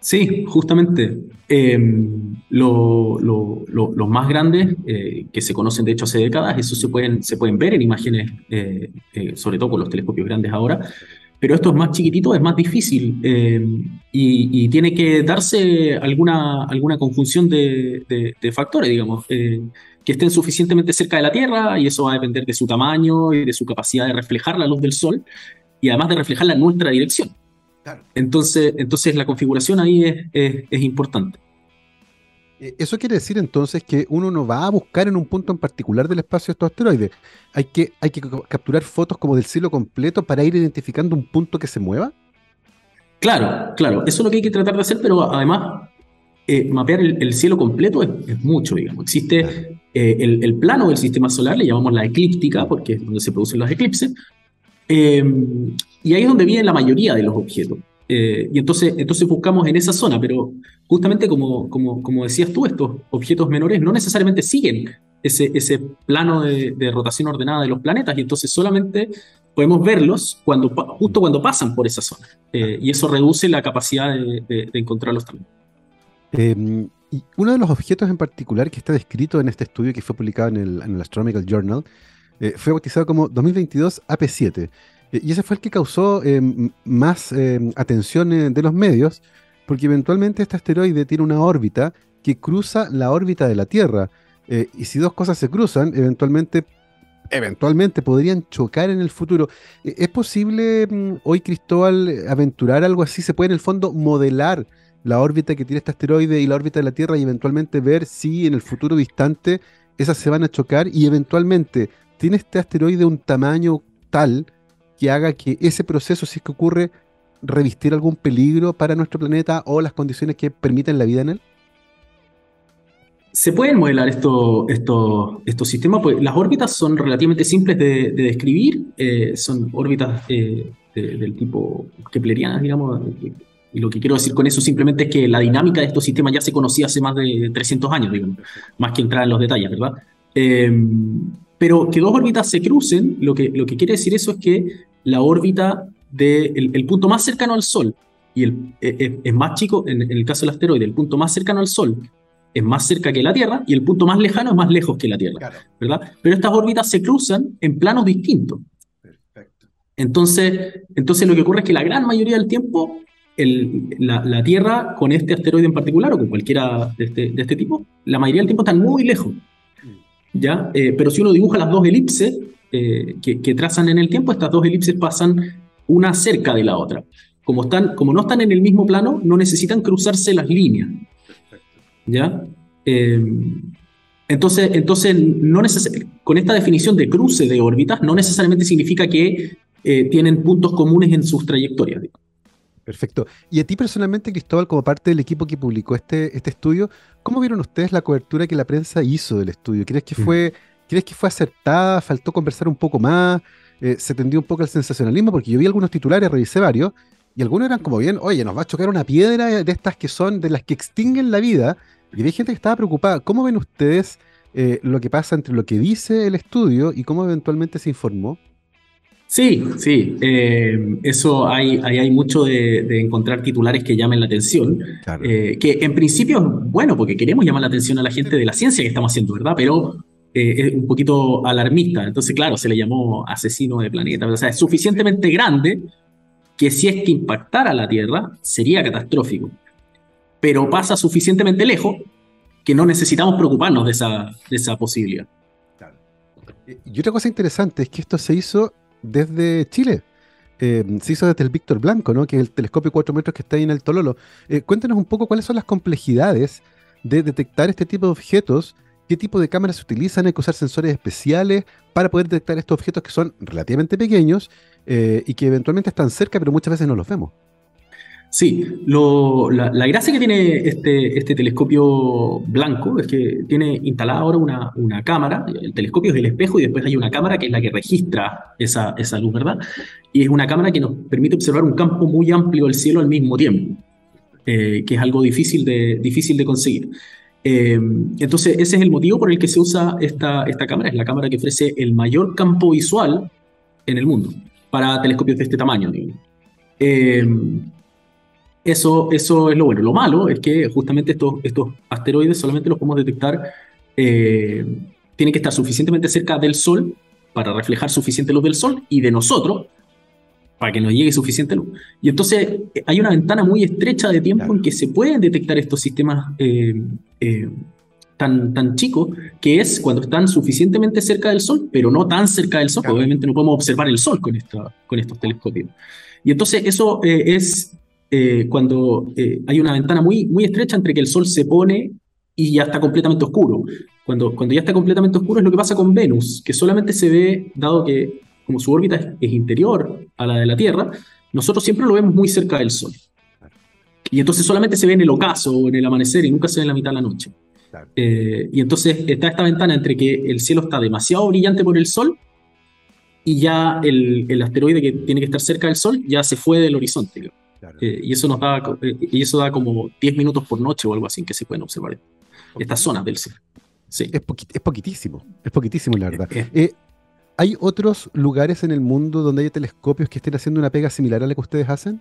Sí, justamente. Em, los más grandes, eh, que se conocen de hecho hace décadas, eso se pueden, se pueden ver en imágenes, eh, sobre todo con los telescopios grandes ahora. Pero esto es más chiquitito, es más difícil eh, y, tiene que darse alguna, alguna conjunción de, factores, digamos, eh, que estén suficientemente cerca de la Tierra y eso va a depender de su tamaño y de su capacidad de reflejar la luz del Sol y además de reflejarla en nuestra dirección. Entonces, entonces la configuración ahí es importante. Eh, eso quiere decir entonces que uno no va a buscar en un punto en particular del espacio estos asteroides. Hay que, hay que capturar fotos como del cielo completo para ir identificando un punto que se mueva. Claro, claro. Eso es lo que hay que tratar de hacer, pero además eh, mapear el, cielo completo es, mucho, digamos. Existe eh, el, plano del sistema solar, le llamamos la eclíptica, porque es donde se producen los eclipses, y ahí es donde viene la mayoría de los objetos. Eh, y entonces, entonces buscamos en esa zona, pero justamente como, como, como decías tú, estos objetos menores no necesariamente siguen ese, ese plano de, rotación ordenada de los planetas y entonces solamente podemos verlos cuando, justo cuando pasan por esa zona. Eh, y eso reduce la capacidad de, encontrarlos también. Em, y uno de los objetos en particular que está descrito en este estudio que fue publicado en el, en el Astronomical Journal eh, fue bautizado como 2022 AP7 eh, y ese fue el que causó eh, más atención de los medios, porque eventualmente este asteroide tiene una órbita que cruza la órbita de la Tierra. y si dos cosas se cruzan, eventualmente, eventualmente podrían chocar en el futuro. ¿Es posible mm, hoy, Cristóbal, aventurar algo así? ¿Se puede en el fondo modelar la órbita que tiene este asteroide y la órbita de la Tierra y eventualmente ver si en el futuro distante esas se van a chocar y eventualmente tiene este asteroide un tamaño tal que haga que ese proceso, si es que ocurre, revistir algún peligro para nuestro planeta o las condiciones que permiten la vida en él? Se pueden modelar estos estos sistemas, pues las órbitas son relativamente simples de, describir, eh, son órbitas eh, del tipo keplerianas, digamos, y lo que quiero decir con eso simplemente es que la dinámica de estos sistemas ya se conocía hace más de 300 años, digamos, más que entrar en los detalles, ¿verdad? Eh, pero que dos órbitas se crucen, lo que, lo que quiere decir eso es que la órbita del el punto más cercano al Sol y el, e, e, es, más chico, en, el caso del asteroide, el punto más cercano al Sol es más cerca que la Tierra y el punto más lejano es más lejos que la Tierra, ¿verdad? Pero estas órbitas se cruzan en planos distintos. Perfecto. Entonces, entonces lo que ocurre es que la gran mayoría del tiempo el, la, la, Tierra con este asteroide en particular o con cualquiera de este, de este tipo, la mayoría del tiempo están muy lejos. ¿Ya? Eh, pero si uno dibuja las dos elipses eh, que, trazan en el tiempo, estas dos elipses pasan una cerca de la otra. Como, están, como no están en el mismo plano, no necesitan cruzarse las líneas. ¿Ya? Eh, entonces, entonces no con esta definición de cruce de órbitas, no necesariamente significa que tienen puntos comunes en sus trayectorias. Perfecto. Y a ti personalmente, Cristóbal, como parte del equipo que publicó este, este estudio, ¿cómo vieron ustedes la cobertura que la prensa hizo del estudio? ¿Crees que mm. fue, ¿crees que fue acertada? ¿Faltó conversar un poco más? Eh, ¿Se tendió un poco el sensacionalismo? Porque yo vi algunos titulares, revisé varios, y algunos eran como bien, oye, nos va a chocar una piedra de estas que son de las que extinguen la vida. Y hay gente que estaba preocupada. ¿Cómo ven ustedes eh, lo que pasa entre lo que dice el estudio y cómo eventualmente se informó? Sí, sí, eh, eso hay, hay, mucho de, encontrar titulares que llamen la atención, eh, que en principio es bueno porque queremos llamar la atención a la gente de la ciencia que estamos haciendo, ¿verdad? Pero eh, es un poquito alarmista, entonces claro, se le llamó asesino de planeta, o sea, es suficientemente grande que si es que impactara la Tierra sería catastrófico, pero pasa suficientemente lejos que no necesitamos preocuparnos de esa, de esa posibilidad. Y otra cosa interesante es que esto se hizo desde Chile. Eh, se hizo desde el Víctor Blanco, ¿no? que es el telescopio 4 metros que está ahí en el Tololo. Eh, cuéntanos un poco cuáles son las complejidades de detectar este tipo de objetos, qué tipo de cámaras se utilizan, hay que usar sensores especiales para poder detectar estos objetos que son relativamente pequeños eh, y que eventualmente están cerca, pero muchas veces no los vemos. Sí, la, gracia que tiene este, este, telescopio blanco es que tiene instalada ahora una, una, cámara. El telescopio es el espejo y después hay una cámara que es la que registra esa, esa, luz, ¿verdad? Y es una cámara que nos permite observar un campo muy amplio del cielo al mismo tiempo, eh, que es algo difícil de, difícil de conseguir. Eh, entonces, ese es el motivo por el que se usa esta, esta cámara. Es la cámara que ofrece el mayor campo visual en el mundo para telescopios de este tamaño. Eh, eso, eso es lo bueno. Lo malo es que justamente estos, estos asteroides solamente los podemos detectar, eh, tienen que estar suficientemente cerca del Sol para reflejar suficiente luz del Sol y de nosotros para que nos llegue suficiente luz. Y entonces eh, hay una ventana muy estrecha de tiempo en que se pueden detectar estos sistemas eh, tan, tan chicos, que es cuando están suficientemente cerca del Sol, pero no tan cerca del Sol, obviamente no podemos observar el Sol con, esta, con estos telescopios. Y entonces eso es eh, cuando eh, hay una ventana muy, muy estrecha entre que el Sol se pone y ya está completamente oscuro. Cuando, cuando ya está completamente oscuro es lo que pasa con Venus, que solamente se ve, dado que como su órbita es, interior a la de la Tierra, nosotros siempre lo vemos muy cerca del Sol. Y entonces solamente se ve en el ocaso o en el amanecer y nunca se ve en la mitad de la noche. Eh, y entonces está esta ventana entre que el cielo está demasiado brillante por el Sol y ya el, el asteroide que tiene que estar cerca del Sol ya se fue del horizonte. Eh, y, eso nos da, eh, y eso da como 10 minutos por noche o algo así que se pueden observar estas zonas del cielo. Sí. Es, poquitísimo, es poquitísimo la verdad. Eh, ¿Hay otros lugares en el mundo donde hay telescopios que estén haciendo una pega similar a la que ustedes hacen?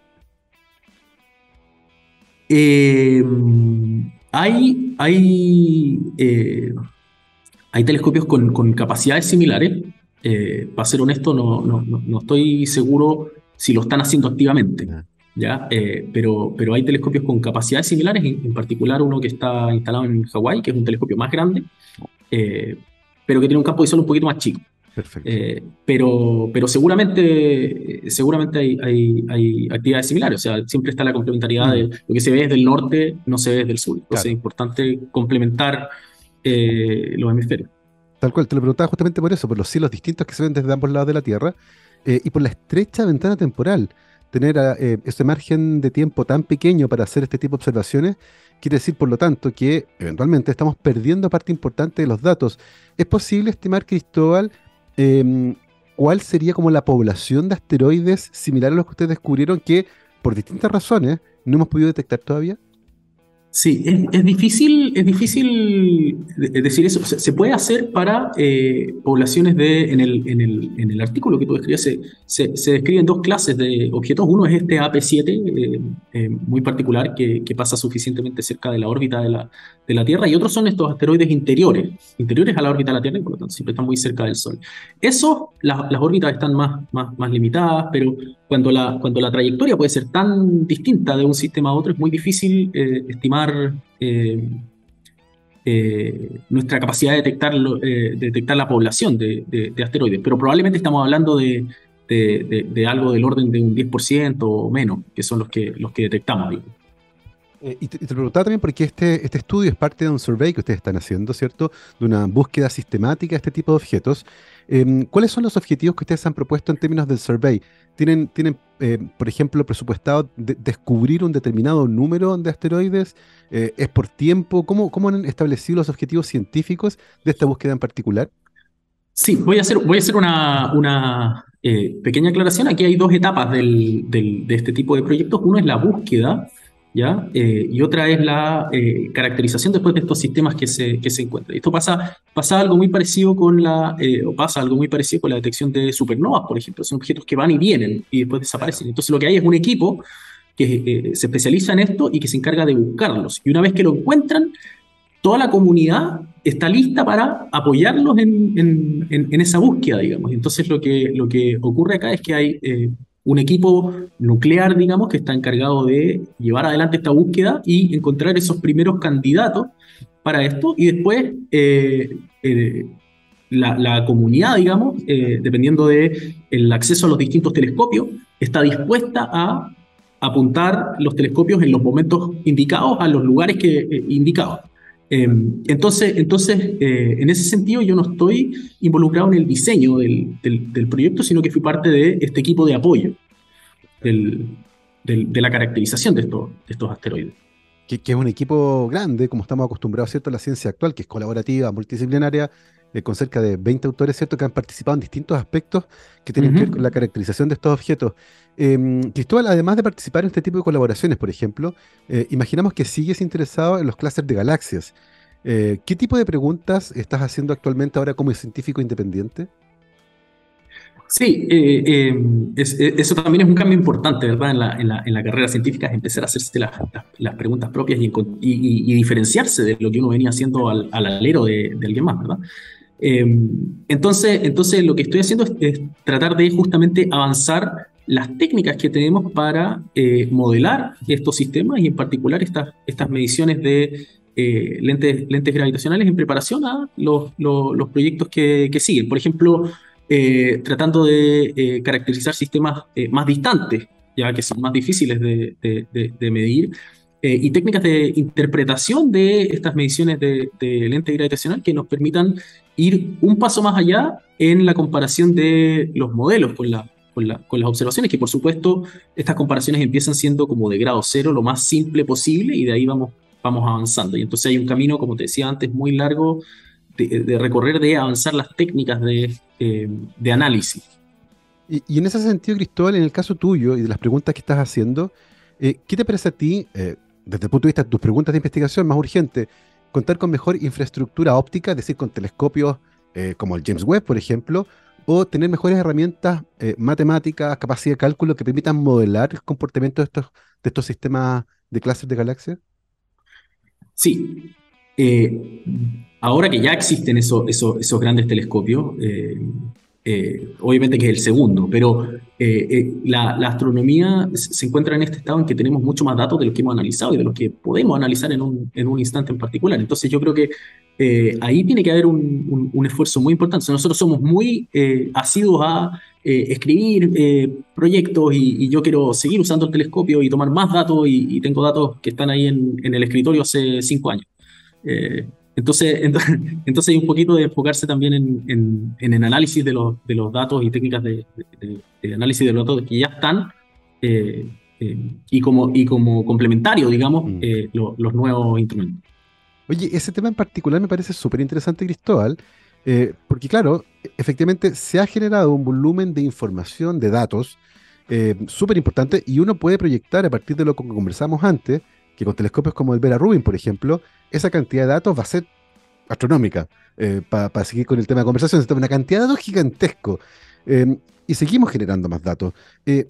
hay hay, hay telescopios con, con capacidades similares. para ser honesto, no, no, no, estoy seguro si lo están haciendo activamente. ¿Ya? Eh, pero, pero hay telescopios con capacidades similares, en, particular uno que está instalado en Hawái, que es un telescopio más grande, eh, pero que tiene un campo visual un poquito más chico. Eh, pero, pero seguramente, seguramente hay, hay, hay, actividades similares, o sea, siempre está la complementariedad de mm. lo que se ve desde el norte, no se ve desde el sur. Entonces es importante complementar los hemisferios. Tal cual, te lo preguntaba justamente por eso, por los cielos distintos que se ven desde ambos lados de la Tierra y por la estrecha ventana temporal tener eh, ese margen de tiempo tan pequeño para hacer este tipo de observaciones, quiere decir, por lo tanto, que eventualmente estamos perdiendo parte importante de los datos. ¿Es posible estimar, Cristóbal, em, cuál sería como la población de asteroides similar a los que ustedes descubrieron que, por distintas razones, no hemos podido detectar todavía? Sí, es, difícil, es difícil decir eso. Se, puede hacer para eh, poblaciones de. En el, en, el, en el, artículo que tú describías, se, se, describen dos clases de objetos. Uno es este AP7, eh, eh, muy particular, que, pasa suficientemente cerca de la órbita de la, de la Tierra, y otros son estos asteroides interiores, interiores a la órbita de la Tierra, y por lo tanto siempre están muy cerca del Sol. Eso, las órbitas están más, más, más limitadas, pero cuando la, cuando la trayectoria puede ser tan distinta de un sistema a otro, es muy difícil eh, estimar eh, eh, nuestra capacidad de detectar, detectar la población de, asteroides. Pero probablemente estamos hablando de, algo del orden de un 10% o menos, que son los que, los que detectamos. Y, te, preguntaba también porque este, este estudio es parte de un survey que ustedes están haciendo, ¿cierto? De una búsqueda sistemática de este tipo de objetos. Em, ¿Cuáles son los objetivos que ustedes han propuesto en términos del survey? ¿Tienen, tienen eh, por ejemplo, presupuestado descubrir un determinado número de asteroides? Eh, ¿Es por tiempo? ¿Cómo, ¿Cómo han establecido los objetivos científicos de esta búsqueda en particular? Sí, voy a hacer, voy a hacer una, una eh, pequeña aclaración. Aquí hay dos etapas del, del, de este tipo de proyectos. Uno es la búsqueda ¿ya? Eh, y otra es la eh, caracterización después de estos sistemas que se, que se encuentran. Esto pasa, pasa algo muy parecido con la, eh, o pasa algo muy parecido con la detección de supernovas, por ejemplo. Son objetos que van y vienen y después desaparecen. Entonces lo que hay es un equipo que se especializa en esto y que se encarga de buscarlos. Y una vez que lo encuentran, toda la comunidad está lista para apoyarlos en, en, en, esa búsqueda, digamos. Entonces lo que, lo que ocurre acá es que hay un equipo nuclear, digamos, que está encargado de llevar adelante esta búsqueda y encontrar esos primeros candidatos para esto y después eh, eh, la, comunidad, digamos, eh, dependiendo del el acceso a los distintos telescopios, está dispuesta a apuntar los telescopios en los momentos indicados a los lugares que, indicados. Entonces, entonces en ese sentido, yo no estoy involucrado en el diseño del, del, proyecto, sino que fui parte de este equipo de apoyo del, de la caracterización de estos, de estos asteroides que, es un equipo grande, como estamos acostumbrados ¿cierto? a la ciencia actual, que es colaborativa, multidisciplinaria, eh, con cerca de 20 autores ¿cierto? que han participado en distintos aspectos que tienen que ver con la caracterización de estos objetos. Eh, Cristóbal, además de participar en este tipo de colaboraciones, por ejemplo, eh, imaginamos que sigues interesado en los clústeres de galaxias. Eh, ¿Qué tipo de preguntas estás haciendo actualmente ahora como científico independiente? Sí, eh, eso también es un cambio importante, ¿verdad? En la, carrera científica, empezar a hacerse las, preguntas propias y, diferenciarse de lo que uno venía haciendo al, al alero de, alguien más, ¿verdad? entonces, entonces, lo que estoy haciendo es, tratar de justamente avanzar las técnicas que tenemos para modelar estos sistemas y en particular estas, estas mediciones de lentes, lentes gravitacionales en preparación a los, los, proyectos que, que siguen. Por ejemplo, eh, tratando de eh, caracterizar sistemas eh, más distantes, ya que son más difíciles de, medir, y técnicas de interpretación de estas mediciones de, lente gravitacional que nos permitan ir un paso más allá en la comparación de los modelos con, la, con, con las observaciones, que por supuesto estas comparaciones empiezan siendo como de grado cero, lo más simple posible, y de ahí vamos, vamos avanzando. Y entonces hay un camino, como te decía antes, muy largo de, recorrer, de avanzar las técnicas de, eh, análisis. Y, en ese sentido, Cristóbal, en el caso tuyo y de las preguntas que estás haciendo, eh, ¿qué te parece a ti, eh, desde el punto de vista de tus preguntas de investigación más urgente, contar con mejor infraestructura óptica, es decir, con telescopios como el James Webb, por ejemplo, o tener mejores herramientas matemáticas, capacidad de cálculo que permitan modelar el comportamiento de estos, de estos sistemas de clases de galaxias? Sí ahora que ya existen esos, esos, grandes telescopios, eh, eh, obviamente que es el segundo, pero eh, la, astronomía se encuentra en este estado en que tenemos mucho más datos de los que hemos analizado y de los que podemos analizar en un, en un instante en particular. Entonces yo creo que ahí tiene que haber un, un, esfuerzo muy importante. Nosotros somos muy asiduos a escribir proyectos y, yo quiero seguir usando el telescopio y tomar más datos y, tengo datos que están ahí en, en, el escritorio hace cinco años. Entonces, entonces, hay un poquito de enfocarse también en, el análisis de los, de los datos y técnicas de, análisis de los datos que ya están eh, eh, y, como, y como complementario, digamos, mm. eh, los nuevos instrumentos. Oye, ese tema en particular me parece súper interesante, Cristóbal, porque claro, efectivamente se ha generado un volumen de información, de datos, súper importante y uno puede proyectar a partir de lo que conversamos antes, que con telescopios como el Vera Rubin, por ejemplo, esa cantidad de datos va a ser astronómica, eh, para seguir con el tema de conversación, es una cantidad de datos gigantesco. Em, y seguimos generando más datos. Eh,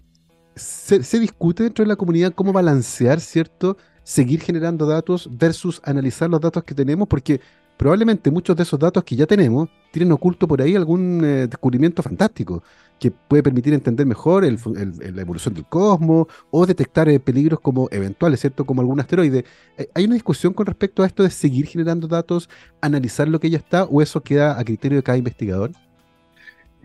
se, se, discute dentro de la comunidad cómo balancear, ¿cierto? Seguir generando datos versus analizar los datos que tenemos, porque probablemente muchos de esos datos que ya tenemos tienen oculto por ahí algún eh, descubrimiento fantástico que puede permitir entender mejor la evolución del cosmos o detectar eh, peligros como eventuales, ¿cierto? Como algún asteroide. Eh, ¿Hay una discusión con respecto a esto de seguir generando datos, analizar lo que ya está o eso queda a criterio de cada investigador?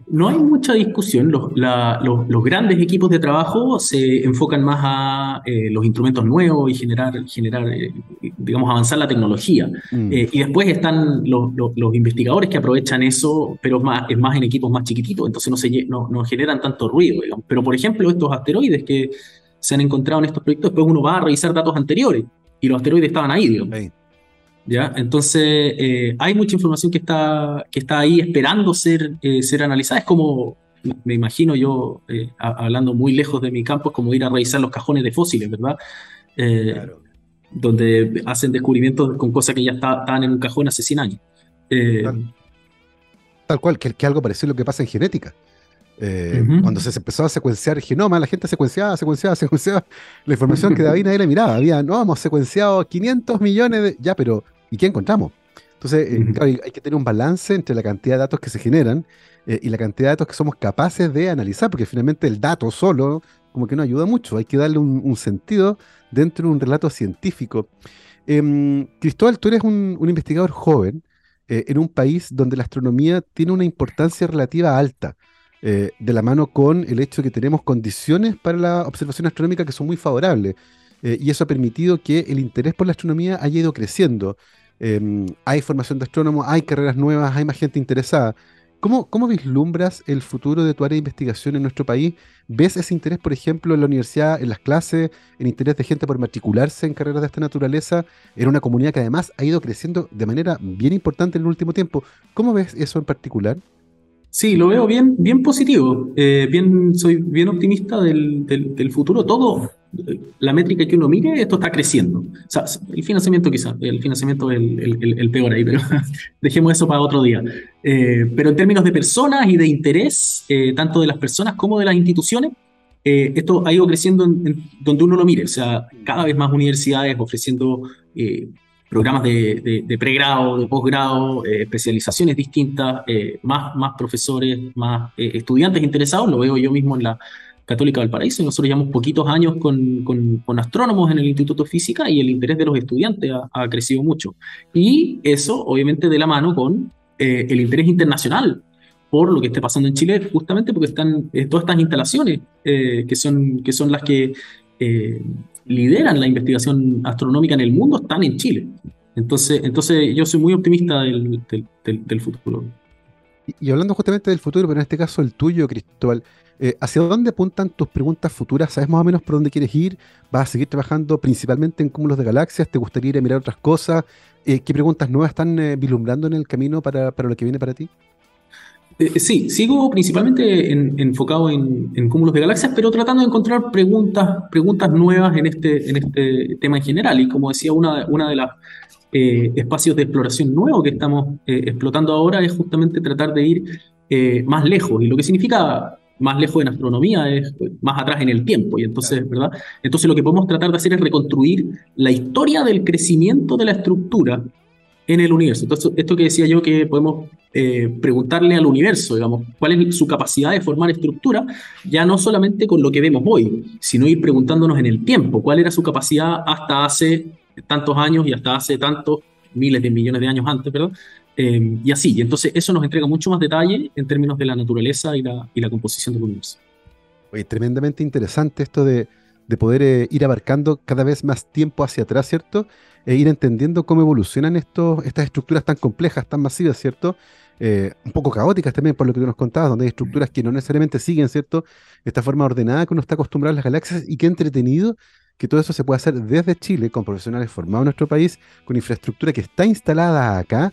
No hay mucha discusión. Los, los, grandes equipos de trabajo se enfocan más a eh, los instrumentos nuevos y generar, generar eh, digamos, avanzar la tecnología. Mm. Eh, y después están los, investigadores que aprovechan eso, pero es más, es más en equipos más chiquititos, entonces no, se, no, no generan tanto ruido. Pero, por ejemplo, estos asteroides que se han encontrado en estos proyectos, después uno va a revisar datos anteriores y los asteroides estaban ahí, digamos. ¿Ya? Entonces, eh, hay mucha información que está, que está ahí esperando ser, eh, ser analizada. Es como, me imagino yo, eh, hablando muy lejos de mi campo, es como ir a revisar los cajones de fósiles, ¿verdad? Donde hacen descubrimientos con cosas que ya estaban en un cajón hace 100 años. Tal. cual, que, que algo parecido a lo que pasa en genética. Cuando se empezó a secuenciar el genoma, la gente secuenciaba, secuenciaba, secuenciaba la información que David nadie le miraba. Había, no, hemos secuenciado 500 millones de. Ya, pero ¿y qué encontramos? Entonces, eh, claro, hay, que tener un balance entre la cantidad de datos que se generan eh, y la cantidad de datos que somos capaces de analizar, porque finalmente el dato solo como que no ayuda mucho, hay que darle un, sentido dentro de un relato científico. Em, Cristóbal, tú eres un, investigador joven eh, en un país donde la astronomía tiene una importancia relativa alta. de la mano con el hecho de que tenemos condiciones para la observación astronómica que son muy favorables. y eso ha permitido que el interés por la astronomía haya ido creciendo. Em, hay formación de astrónomos, hay carreras nuevas, hay más gente interesada. ¿Cómo, ¿Cómo, vislumbras el futuro de tu área de investigación en nuestro país? ¿Ves ese interés, por ejemplo, en la universidad, en las clases, en interés de gente por matricularse en carreras de esta naturaleza, en una comunidad que además ha ido creciendo de manera bien importante en el último tiempo? ¿Cómo ves eso en particular? Sí, lo veo bien, bien positivo. Eh, bien, soy bien optimista del, del, futuro. Todo, la métrica que uno mire, esto está creciendo. O sea, el financiamiento quizás, el financiamiento es el, el, peor ahí, pero dejemos eso para otro día. Eh, pero en términos de personas y de interés, eh, tanto de las personas como de las instituciones, esto ha ido creciendo en, donde uno lo mire. O sea, cada vez más universidades ofreciendo programas de, pregrado, de posgrado, eh, especializaciones distintas, eh, más, profesores, más eh, estudiantes interesados. Lo veo yo mismo en la Católica del Paraíso. Nosotros llevamos poquitos años con, astrónomos en el Instituto de Física y el interés de los estudiantes ha, crecido mucho. Y eso, obviamente, de la mano con el interés internacional por lo que esté pasando en Chile, justamente porque están todas estas instalaciones que son las que lideran la investigación astronómica en el mundo están en Chile. Entonces, entonces yo soy muy optimista del, del, futuro. Y, hablando justamente del futuro, pero en este caso el tuyo, Cristóbal, eh, ¿hacia dónde apuntan tus preguntas futuras? ¿Sabes más o menos por dónde quieres ir? ¿Vas a seguir trabajando principalmente en cúmulos de galaxias? ¿Te gustaría ir a mirar otras cosas? Eh, ¿Qué preguntas nuevas están eh, vislumbrando en el camino para, para lo que viene para ti? Eh, sí, sigo principalmente enfocado en, cúmulos de galaxias, pero tratando de encontrar preguntas, preguntas nuevas en este, en este tema en general. Y como decía, una, una de las eh, espacios de exploración nuevos que estamos eh, explotando ahora es justamente tratar de ir más lejos. Y lo que significa más lejos en astronomía es pues, más atrás en el tiempo. Y entonces, ¿verdad? Entonces lo que podemos tratar de hacer es reconstruir la historia del crecimiento de la estructura en el universo. Entonces, esto que decía yo que podemos eh, preguntarle al universo, digamos, cuál es su capacidad de formar estructura, ya no solamente con lo que vemos hoy, sino ir preguntándonos en el tiempo, cuál era su capacidad hasta hace tantos años y hasta hace tantos miles de millones de años antes, ¿verdad? Eh, y así, y entonces eso nos entrega mucho más detalle en términos de la naturaleza y la, y composición del universo. Tremendamente interesante esto de, de poder eh, ir abarcando cada vez más tiempo hacia atrás, ¿cierto? E ir entendiendo cómo evolucionan estos, estas estructuras tan complejas, tan masivas, ¿cierto? Eh, un poco caóticas también, por lo que tú nos contabas, donde hay estructuras que no necesariamente siguen, ¿cierto? Esta forma ordenada que uno está acostumbrado a las galaxias y qué entretenido que todo eso se puede hacer desde Chile, con profesionales formados en nuestro país, con infraestructura que está instalada acá,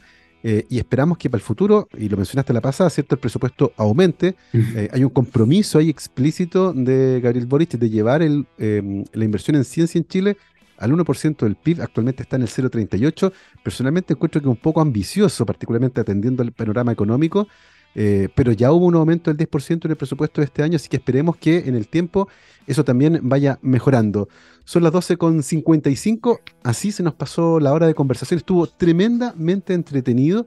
eh, y esperamos que para el futuro, y lo mencionaste la pasada, ¿cierto? El presupuesto aumente. Eh, hay un compromiso ahí explícito de Gabriel Boric de llevar el, em, la inversión en ciencia en Chile al 1% del PIB, actualmente está en el 0,38. Personalmente encuentro que es un poco ambicioso, particularmente atendiendo el panorama económico, eh, pero ya hubo un aumento del 10% en el presupuesto de este año, así que esperemos que en el tiempo eso también vaya mejorando. Son las 12.55, así se nos pasó la hora de conversación, estuvo tremendamente entretenido,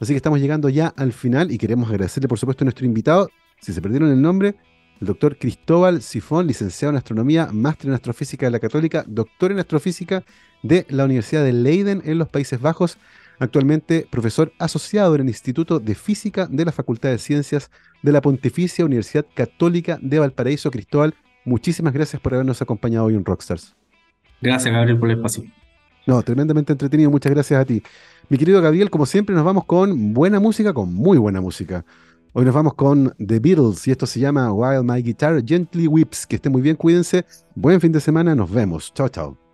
así que estamos llegando ya al final y queremos agradecerle por supuesto a nuestro invitado, si se perdieron el nombre, el doctor Cristóbal Sifón, licenciado en astronomía, máster en astrofísica de la Católica, doctor en astrofísica de la Universidad de Leiden en los Países Bajos, actualmente profesor asociado en el Instituto de Física de la Facultad de Ciencias de la Pontificia Universidad Católica de Valparaíso. Cristóbal, muchísimas gracias por habernos acompañado hoy en Rockstars. Gracias, Gabriel, por el espacio. No, tremendamente entretenido, muchas gracias a ti. Mi querido Gabriel, como siempre, nos vamos con buena música, con muy buena música. Hoy nos vamos con The Beatles y esto se llama While My Guitar Gently Whips. Que esté muy bien, cuídense. Buen fin de semana, nos vemos. Chao, chao.